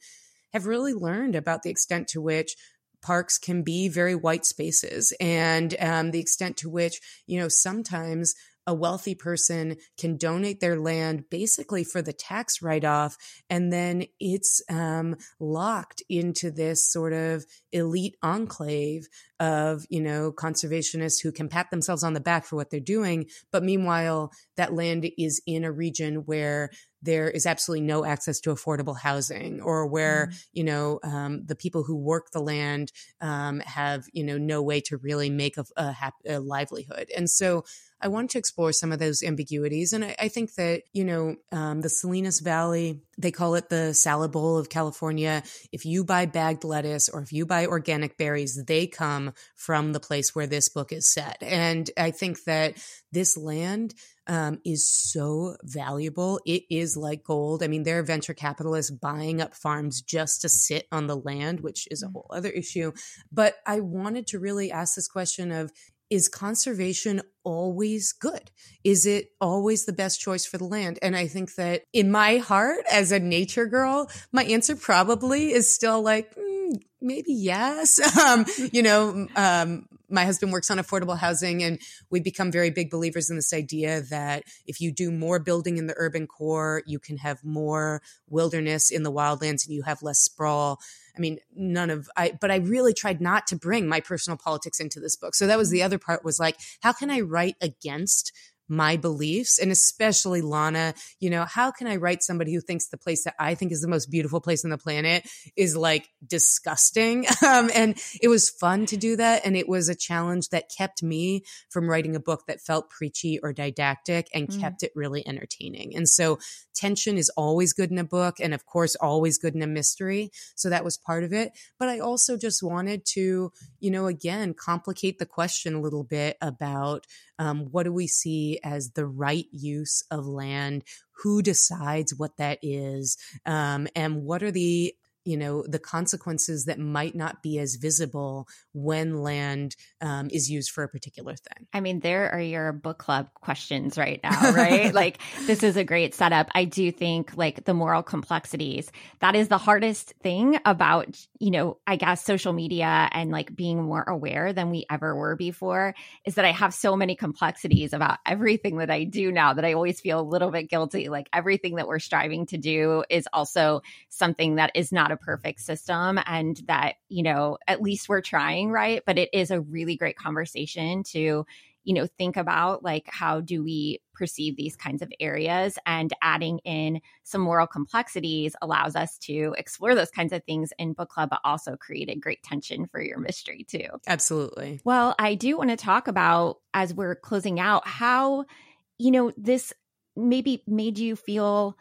have really learned about the extent to which parks can be very white spaces and um, the extent to which, you know, sometimes a wealthy person can donate their land basically for the tax write off, and then it's um, locked into this sort of elite enclave of you know conservationists who can pat themselves on the back for what they're doing, but meanwhile that land is in a region where there is absolutely no access to affordable housing or where mm. you know um, the people who work the land um, have you know no way to really make a, a, a livelihood and so I wanted to explore some of those ambiguities. And I, I think that, you know, um, the Salinas Valley, they call it the salad bowl of California. If you buy bagged lettuce or if you buy organic berries, they come from the place where this book is set. And I think that this land, um, is so valuable. It is like gold. I mean, there are venture capitalists buying up farms just to sit on the land, which is a mm. whole other issue. But I wanted to really ask this question of is conservation always good? Is it always the best choice for the land? And I think that in my heart, as a nature girl, my answer probably is still like, mm, maybe yes. <laughs> Um, you know, um, my husband works on affordable housing and we become very big believers in this idea that if you do more building in the urban core, you can have more wilderness in the wildlands and you have less sprawl. I mean, none of I, but I really tried not to bring my personal politics into this book. So that was the mm-hmm. other part was like, how can I write against my beliefs and especially Lana, you know, how can I write somebody who thinks the place that I think is the most beautiful place on the planet is like disgusting? <laughs> Um, and it was fun to do that. And it was a challenge that kept me from writing a book that felt preachy or didactic and mm. kept it really entertaining. And so tension is always good in a book and of course always good in a mystery. So that was part of it. But I also just wanted to, you know, again, complicate the question a little bit about um, what do we see as the right use of land? Who decides what that is? Um, and what are the you know the consequences that might not be as visible when land um, is used for a particular thing. I mean there are your book club questions right now <laughs> right? Like this is a great setup. I do think like the moral complexities that is the hardest thing about you know i guess social media and like being more aware than we ever were before is that i have so many complexities about everything that i do now that i always feel a little bit guilty. Like everything that we're striving to do is also something that is not a perfect system and that, you know, at least we're trying, right? But it is a really great conversation to, you know, think about like how do we perceive these kinds of areas and adding in some moral complexities allows us to explore those kinds of things in book club, but also create a great tension for your mystery too. Absolutely. Well, I do want to talk about as we're closing out how, you know, this maybe made you feel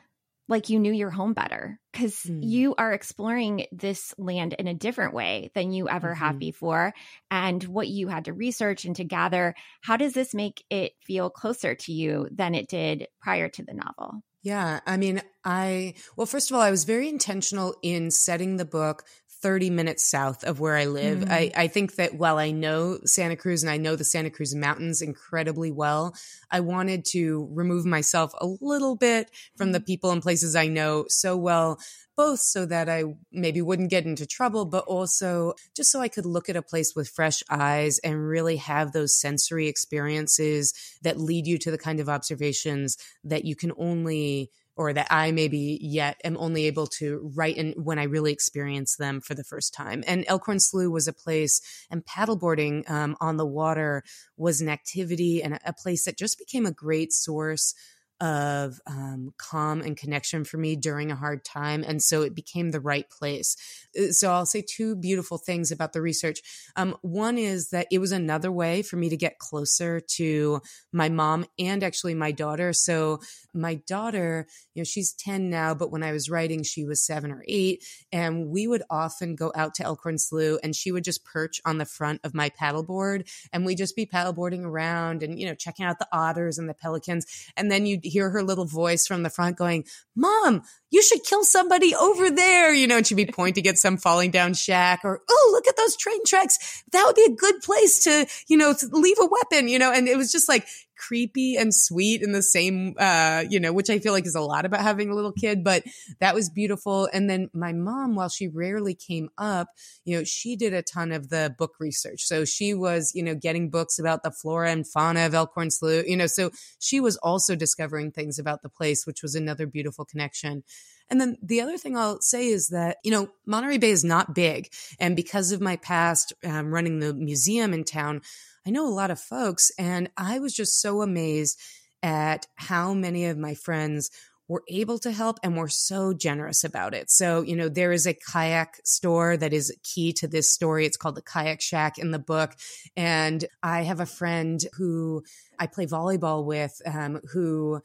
like you knew your home better because mm. you are exploring this land in a different way than you ever mm-hmm. have before and what you had to research and to gather how does this make it feel closer to you than it did prior to the novel yeah i mean i well first of all i was very intentional in setting the book 30 minutes south of where I live. Mm. I, I think that while I know Santa Cruz and I know the Santa Cruz Mountains incredibly well, I wanted to remove myself a little bit from the mm. people and places I know so well, both so that I maybe wouldn't get into trouble, but also just so I could look at a place with fresh eyes and really have those sensory experiences that lead you to the kind of observations that you can only or that I maybe yet am only able to write in when I really experience them for the first time. And Elkhorn Slough was a place, and paddleboarding um, on the water was an activity and a place that just became a great source of um, calm and connection for me during a hard time. And so it became the right place. Uh, so I'll say two beautiful things about the research. Um, one is that it was another way for me to get closer to my mom and actually my daughter. So my daughter, you know, she's 10 now, but when I was writing, she was seven or eight. And we would often go out to Elkhorn Slough and she would just perch on the front of my paddleboard and we'd just be paddleboarding around and, you know, checking out the otters and the pelicans. And then you'd hear her little voice from the front going, Mom, you should kill somebody over there, you know, and she'd be pointing at some falling down shack or, oh, look at those train tracks. That would be a good place to, you know, to leave a weapon, you know, and it was just like creepy and sweet in the same, uh, you know, which I feel like is a lot about having a little kid, but that was beautiful. And then my mom, while she rarely came up, you know, she did a ton of the book research. So she was, you know, getting books about the flora and fauna of Elkhorn Slough, you know, so she was also discovering things about the place, which was another beautiful connection. And then the other thing I'll say is that, you know, Monterey Bay is not big. And because of my past um, running the museum in town, I know a lot of folks. And I was just so amazed at how many of my friends were able to help and were so generous about it. So, you know, there is a kayak store that is key to this story. It's called the Kayak Shack in the book. And I have a friend who I play volleyball with um, who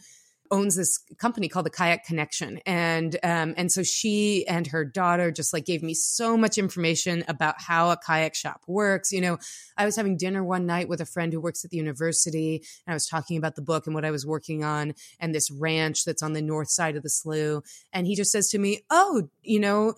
owns this company called the Kayak Connection, and um, and so she and her daughter just like gave me so much information about how a kayak shop works. You know, I was having dinner one night with a friend who works at the university, and I was talking about the book and what I was working on, and this ranch that's on the north side of the slough, and he just says to me, "Oh, you know."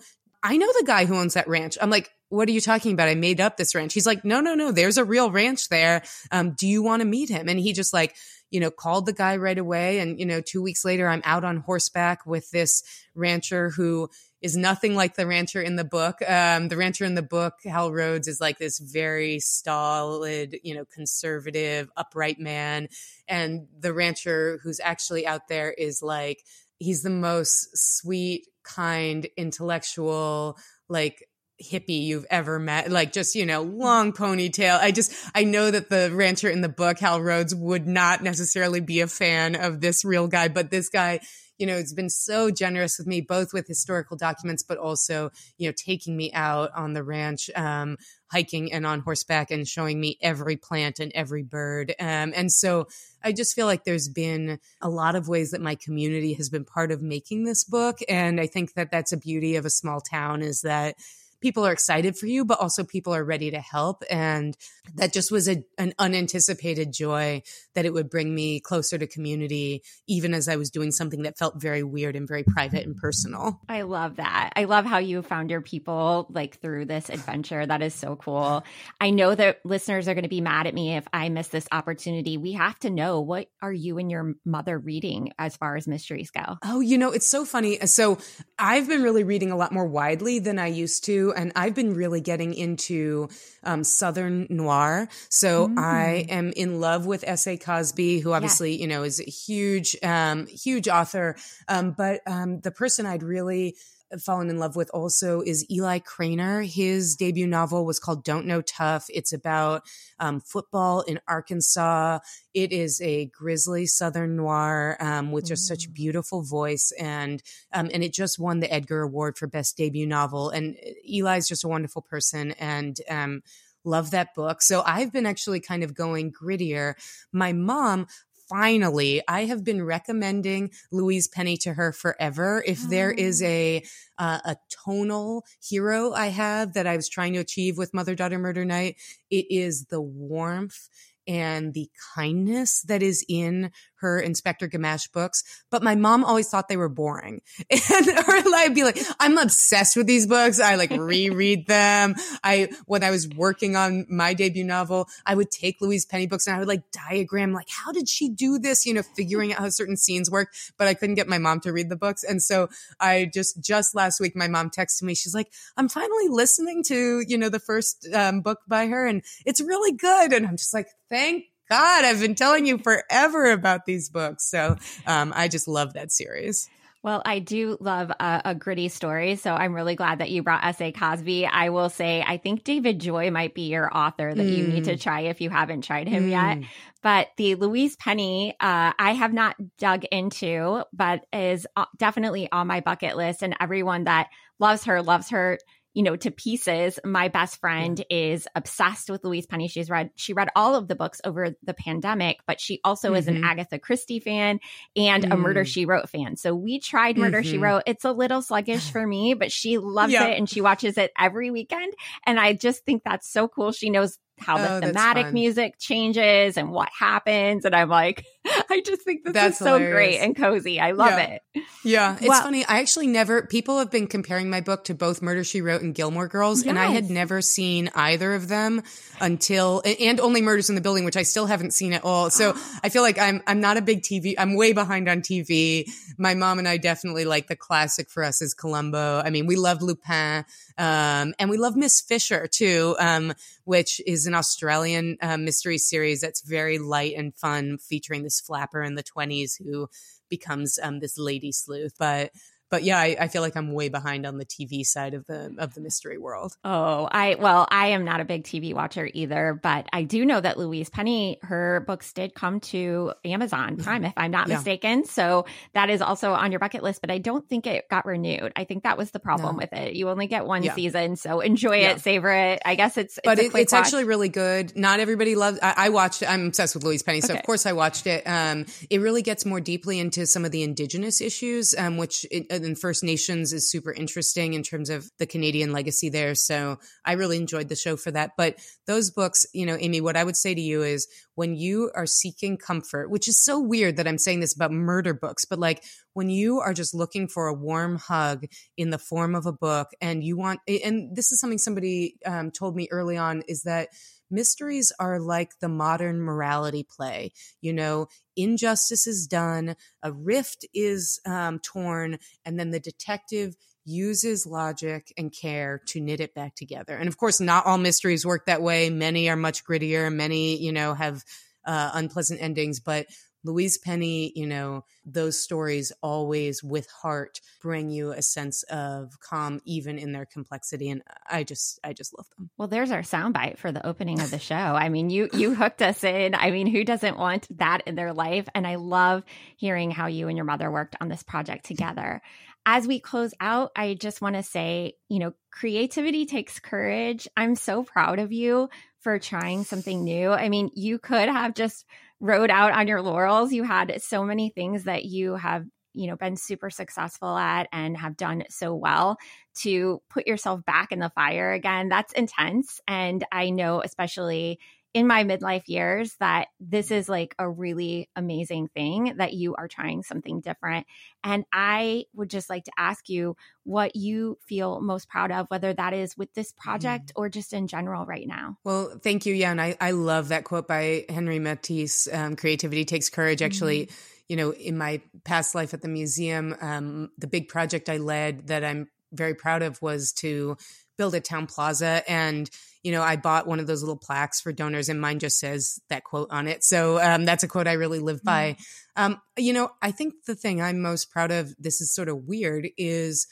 I know the guy who owns that ranch. I'm like, what are you talking about? I made up this ranch. He's like, no, no, no, there's a real ranch there. Um, do you want to meet him? And he just like you know, called the guy right away. And, you know, two weeks later, I'm out on horseback with this rancher who is nothing like the rancher in the book. Um, the rancher in the book, Hal Rhodes, is like this very stolid, you know, conservative, upright man. And the rancher who's actually out there is like, he's the most sweet, kind, intellectual, like hippie you've ever met like just you know long ponytail i just i know that the rancher in the book hal rhodes would not necessarily be a fan of this real guy but this guy you know, has been so generous with me, both with historical documents, but also, you know, taking me out on the ranch, um, hiking and on horseback and showing me every plant and every bird. Um, and so I just feel like there's been a lot of ways that my community has been part of making this book. And I think that that's a beauty of a small town is that people are excited for you, but also people are ready to help. And that just was a, an unanticipated joy that it would bring me closer to community, even as I was doing something that felt very weird and very private and personal. I love that. I love how you found your people like through this adventure. That is so cool. I know that listeners are going to be mad at me if I miss this opportunity. We have to know what are you and your mother reading as far as mysteries go? Oh, you know, it's so funny. So I've been really reading a lot more widely than I used to and I've been really getting into um, Southern noir. So mm. I am in love with S.A. Cosby, who obviously, yes. you know, is a huge, um, huge author. Um, but um, the person I'd really fallen in love with also is Eli Cranor. His debut novel was called Don't Know Tough. It's about um, football in Arkansas. It is a grisly Southern noir um, with just such mm. beautiful voice, and um, and it just won the Edgar Award for best debut novel. And uh, Eli's just a wonderful person, and um, love that book. So I've been actually kind of going grittier. My mom finally, I have been recommending Louise Penny to her forever. If there is oh. a uh, a tonal hero I have that I was trying to achieve with Mother Daughter Murder Night, it is the warmth and the kindness that is in her Inspector Gamache books, but my mom always thought they were boring. <laughs> And or I'd be like, I'm obsessed with these books. I like reread them. I, when I was working on my debut novel, I would take Louise Penny books and I would like diagram, like, how did she do this? You know, figuring out how certain scenes work, but I couldn't get my mom to read the books. And so I just, just last week, my mom texted me. She's like, I'm finally listening to, you know, the first um, book by her and it's really good. And I'm just like, thank God, I've been telling you forever about these books. So um, I just love that series. Well, I do love a, a, gritty story. So I'm really glad that you brought S.A. Cosby. I will say, I think David Joy might be your author that mm. you need to mm. try if you haven't tried him mm. yet. But the Louise Penny, uh, I have not dug into, but is uh, definitely on my bucket list. And everyone that loves her, loves her you know, to pieces. My best friend yeah. is obsessed with Louise Penny. She's read she read all of the books over the pandemic, but she also mm-hmm. is an mm-hmm. Agatha Christie fan and mm. a Murder mm. She Wrote fan. So we tried Murder mm-hmm. She Wrote. It's a little sluggish for me, but she loves it and she watches it every weekend. And I just think that's so cool. She knows how the oh, thematic music changes and what happens. And I'm like, <laughs> I just think this that's is so hilarious. great and cozy. I love yeah. it. Yeah. It's well, funny. I actually never, people have been comparing my book to both Murder She Wrote and Gilmore Girls. Yes. And I had never seen either of them until, and only Murders in the Building, which I still haven't seen at all. So <gasps> I feel like I'm, I'm not a big TV, I'm way behind on TV. My mom and I definitely like the classic for us is Columbo. I mean, we love Lupin. Um, and we love Miss Fisher too, um, which is an Australian uh, mystery series that's very light and fun, featuring this flapper in the 20s who becomes um, this lady sleuth. But but yeah, I, I, feel like I'm way behind on the TV side of the of the mystery world. Oh, I well, I am not a big TV watcher either, but I do know that Louise Penny, her books did come to Amazon mm-hmm. Prime, if I'm not yeah. mistaken. So that is also on your bucket list, but I don't think it got renewed. I think that was the problem no. with it. You only get one yeah. season, so enjoy yeah. it, savor it. I guess it's, but it's, it, it's actually really good. Not everybody loves. I, I, watched. I'm obsessed with Louise Penny, so okay. of course I watched it. Um, it really gets more deeply into some of the indigenous issues, um, which. It, in First Nations is super interesting in terms of the Canadian legacy there. So I really enjoyed the show for that. But those books, you know, Amy, what I would say to you is when you are seeking comfort, which is so weird that I'm saying this about murder books, but like when you are just looking for a warm hug in the form of a book and you want, and this is something somebody um, told me early on is that mysteries are like the modern morality play. You know, injustice is done, a rift is um, torn, and then the detective uses logic and care to knit it back together. And of course, not all mysteries work that way. Many are much grittier. Many, you know, have uh, unpleasant endings, but Louise Penny, you know, those stories always with heart bring you a sense of calm, even in their complexity. And I just, I just love them. Well, there's our soundbite for the opening of the show. I mean, you, you hooked us in. I mean, who doesn't want that in their life? And I love hearing how you and your mother worked on this project together. As we close out, I just want to say, you know, creativity takes courage. I'm so proud of you for trying something new. I mean, you could have just rode out on your laurels. You had so many things that you have you know been super successful at and have done so well to put yourself back in the fire again that's intense and i know especially in my midlife years that this is like a really amazing thing that you are trying something different. And I would just like to ask you what you feel most proud of, whether that is with this project mm. or just in general right now. Well, thank you. Yeah. And I, I love that quote by Henry Matisse um, Creativity takes courage. Actually, mm-hmm. you know, in my past life at the museum, um, the big project I led that I'm very proud of was to build a town plaza and you know i bought one of those little plaques for donors and mine just says that quote on it. So um, that's a quote i really live by. Mm-hmm. um, you know i think the thing i'm most proud of this is sort of weird is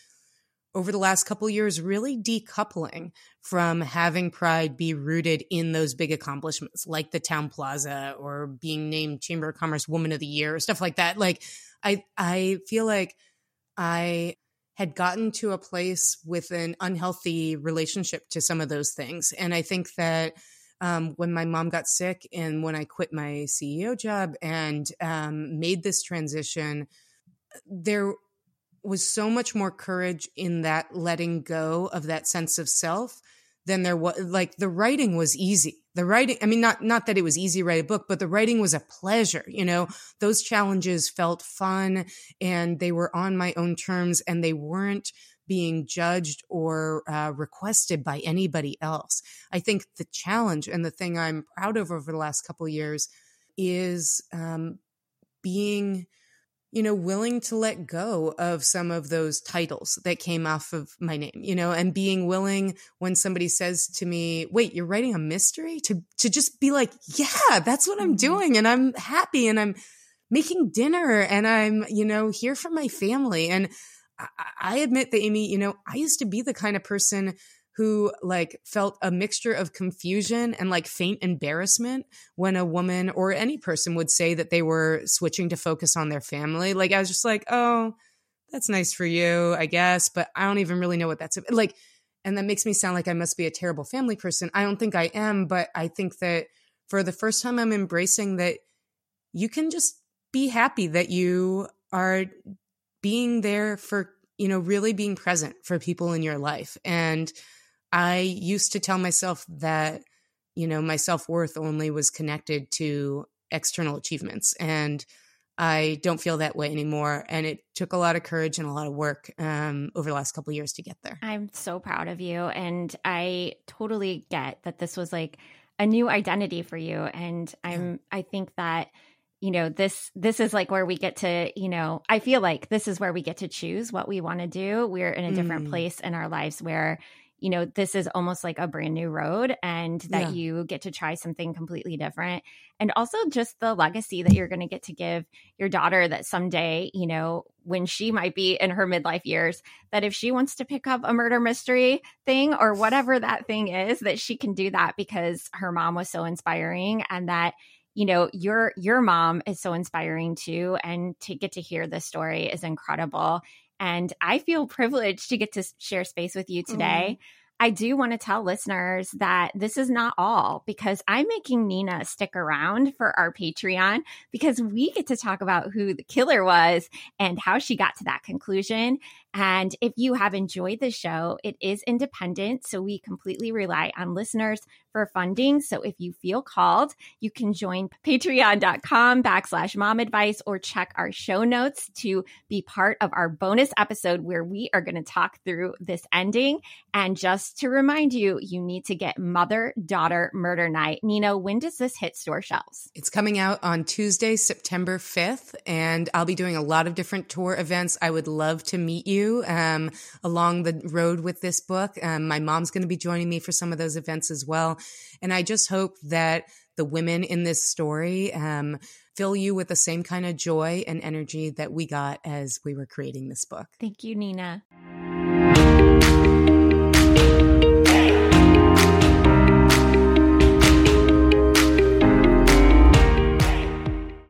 over the last couple years really decoupling from having pride be rooted in those big accomplishments like the town plaza or being named chamber of commerce woman of the year or stuff like that. Like i i feel like i had gotten to a place with an unhealthy relationship to some of those things. And I think that um, when my mom got sick and when I quit my CEO job and um, made this transition, there was so much more courage in that letting go of that sense of self than there was like the writing was easy. The writing i mean not not that it was easy to write a book but the writing was a pleasure you know? Those challenges felt fun and they were on my own terms and they weren't being judged or uh, requested by anybody else. I think the challenge and the thing i'm proud of over the last couple years is um, being you know, willing to let go of some of those titles that came off of my name, you know, and being willing when somebody says to me, wait, you're writing a mystery to, to just be like, yeah, that's what I'm mm-hmm. doing. And I'm happy and I'm making dinner and I'm, you know, here for my family. And I, I admit that, Amy, you know, I used to be the kind of person who like felt a mixture of confusion and like faint embarrassment when a woman or any person would say that they were switching to focus on their family. Like I was just like, oh, that's nice for you, I guess, but I don't even really know what that's like. And that makes me sound like I must be a terrible family person. I don't think I am, but I think that for the first time, I'm embracing that you can just be happy that you are being there for, you know, really being present for people in your life. And I used to tell myself that, you know, my self worth only was connected to external achievements. And I don't feel that way anymore. And it took a lot of courage and a lot of work um, over the last couple years to get there. I'm so proud of you. And I totally get that this was like a new identity for you. And I'm, yeah. I think that, you know this this is like where we get to you know i feel like this is where we get to choose what we want to do we're in a different mm. place in our lives where you know, this is almost like a brand new road and that yeah. you get to try something completely different. And also just the legacy that you're going to get to give your daughter that someday, you know, when she might be in her midlife years, that if she wants to pick up a murder mystery thing or whatever that thing is, that she can do that because her mom was so inspiring and that you know your your mom is so inspiring too and to get to hear this story is incredible and I feel privileged to get to share space with you today. Mm. I do want to tell listeners that this is not all because I'm making Nina stick around for our Patreon because we get to talk about who the killer was and how she got to that conclusion. And if you have enjoyed the show, it is independent. So we completely rely on listeners for funding. So if you feel called, you can join patreon.com backslash mom advice or check our show notes to be part of our bonus episode where we are going to talk through this ending. And just to remind you, you need to get Mother Daughter Murder Night. Nina, when does this hit store shelves? It's coming out on Tuesday, September 5th, and I'll be doing a lot of different tour events. I would love to meet you um, along the road with this book. Um, my mom's going to be joining me for some of those events as well. And I just hope that the women in this story um, fill you with the same kind of joy and energy that we got as we were creating this book. Thank you, Nina.